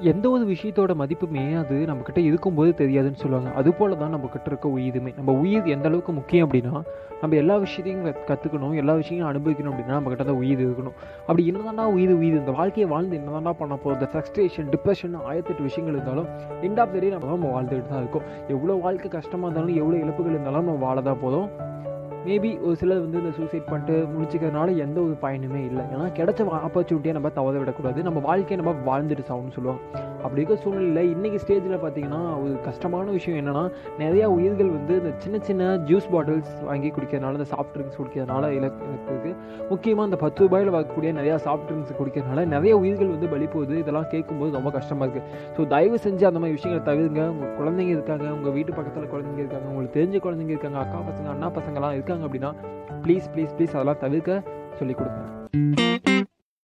எந்த ஒரு விஷயத்தோட மதிப்புமே அது நம்மக்கிட்ட இருக்கும்போது தெரியாதுன்னு சொல்லுவாங்க. அது போல தான் நம்மக்கிட்ட இருக்க உயிருமே. நம்ம உயிர் எந்த அளவுக்கு முக்கியம் அப்படின்னா நம்ம எல்லா விஷயத்தையும் கற்றுக்கணும் எல்லா விஷயத்தையும் அனுபவிக்கணும் அப்படின்னா நம்மக்கிட்ட தான் உயிர் இருக்கணும். அப்படி என்னதான்டா உயிர் உயிர்? இந்த வாழ்க்கையை வாழ்ந்து என்னதான்டா பண்ண போகிறது ஃப்ரஸ்ட்ரேஷன் டிப்ரெஷன் ஆயிரத்தெட்டு விஷயங்கள் இருந்தாலும் எண்ட் ஆஃப் த டே நம்ம நம்ம வாழ்ந்துகிட்டு தான் இருக்கும். எவ்வளோ வாழ்க்கை கஷ்டமாக இருந்தாலும் எவ்வளோ இழப்புகள் இருந்தாலும் நம்ம வாழ தான் போதும் மேபி ஒரு சிலர் வந்து இந்த சூசைட் பண்ணிட்டு முடிச்சுக்கிறதுனால எந்த ஒரு பயனுமே இல்லை. ஏன்னா கிடைச்ச ஆப்பர்ச்சுனிட்டியை நம்ம தவற விடக்கூடாது. நம்ம வாழ்க்கையை நம்ம வாழ்ந்துட்டு சாகணும்னு சொல்லுவோம். அப்படி இருக்க சூழ்நிலையில் இன்றைக்கி ஸ்டேஜில் பார்த்தீங்கன்னா ஒரு கஷ்டமான விஷயம் என்னென்னா நிறையா உயிர்கள் வந்து இந்த சின்ன சின்ன ஜூஸ் பாட்டில்ஸ் வாங்கி குடிக்கிறதுனால இந்த சாஃப்ட் ட்ரிங்க்ஸ் குடிக்கிறதுனால இலக்கு இருக்குது முக்கியமாக இந்த பத்து ரூபாயில் வரக்கூடிய நிறையா சாஃப்ட் ட்ரிங்க்ஸ் குடிக்கிறதுனால நிறைய உயிர்கள் வந்து பலி போகுது. இதெல்லாம் கேட்கும்போது ரொம்ப கஷ்டமாக இருக்குது ஸோ தயவு செஞ்சு அந்த மாதிரி விஷயங்களை தவிருங்க. உங்கள் குழந்தைங்க இருக்காங்க. உங்கள் வீட்டு பக்கத்தில் குழந்தைங்க இருக்காங்க. உங்களுக்கு தெரிஞ்ச குழந்தைங்க இருக்காங்க. அக்கா பசங்க அண்ணா பசங்கலாம் இருக்காங்க அப்படின்னா ப்ளீஸ் ப்ளீஸ் ப்ளீஸ் அதெல்லாம் தவிர்க்க சொல்லிக் கொடுங்க.